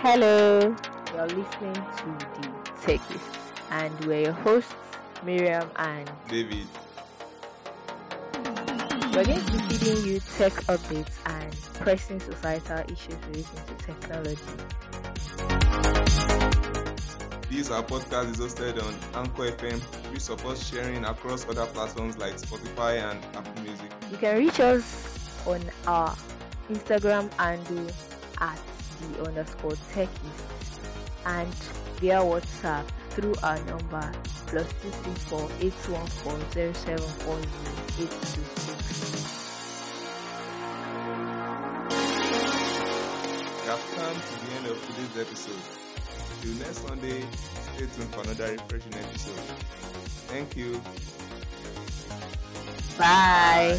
Hello, you're listening to the Techists, and we're your hosts, Miriam and David. We're going to be feeding you tech updates and pressing societal issues relating to technology. This our podcast is hosted on Anchor FM, which supports sharing across other platforms like Spotify and Apple Music. You can reach us on our Instagram handle at the underscore techists and via WhatsApp through our number plus two three four eight one four zero seven four zero eight two six. We have come to the end of today's episode. Till next Sunday, stay tuned for another refreshing episode. Thank you. Bye.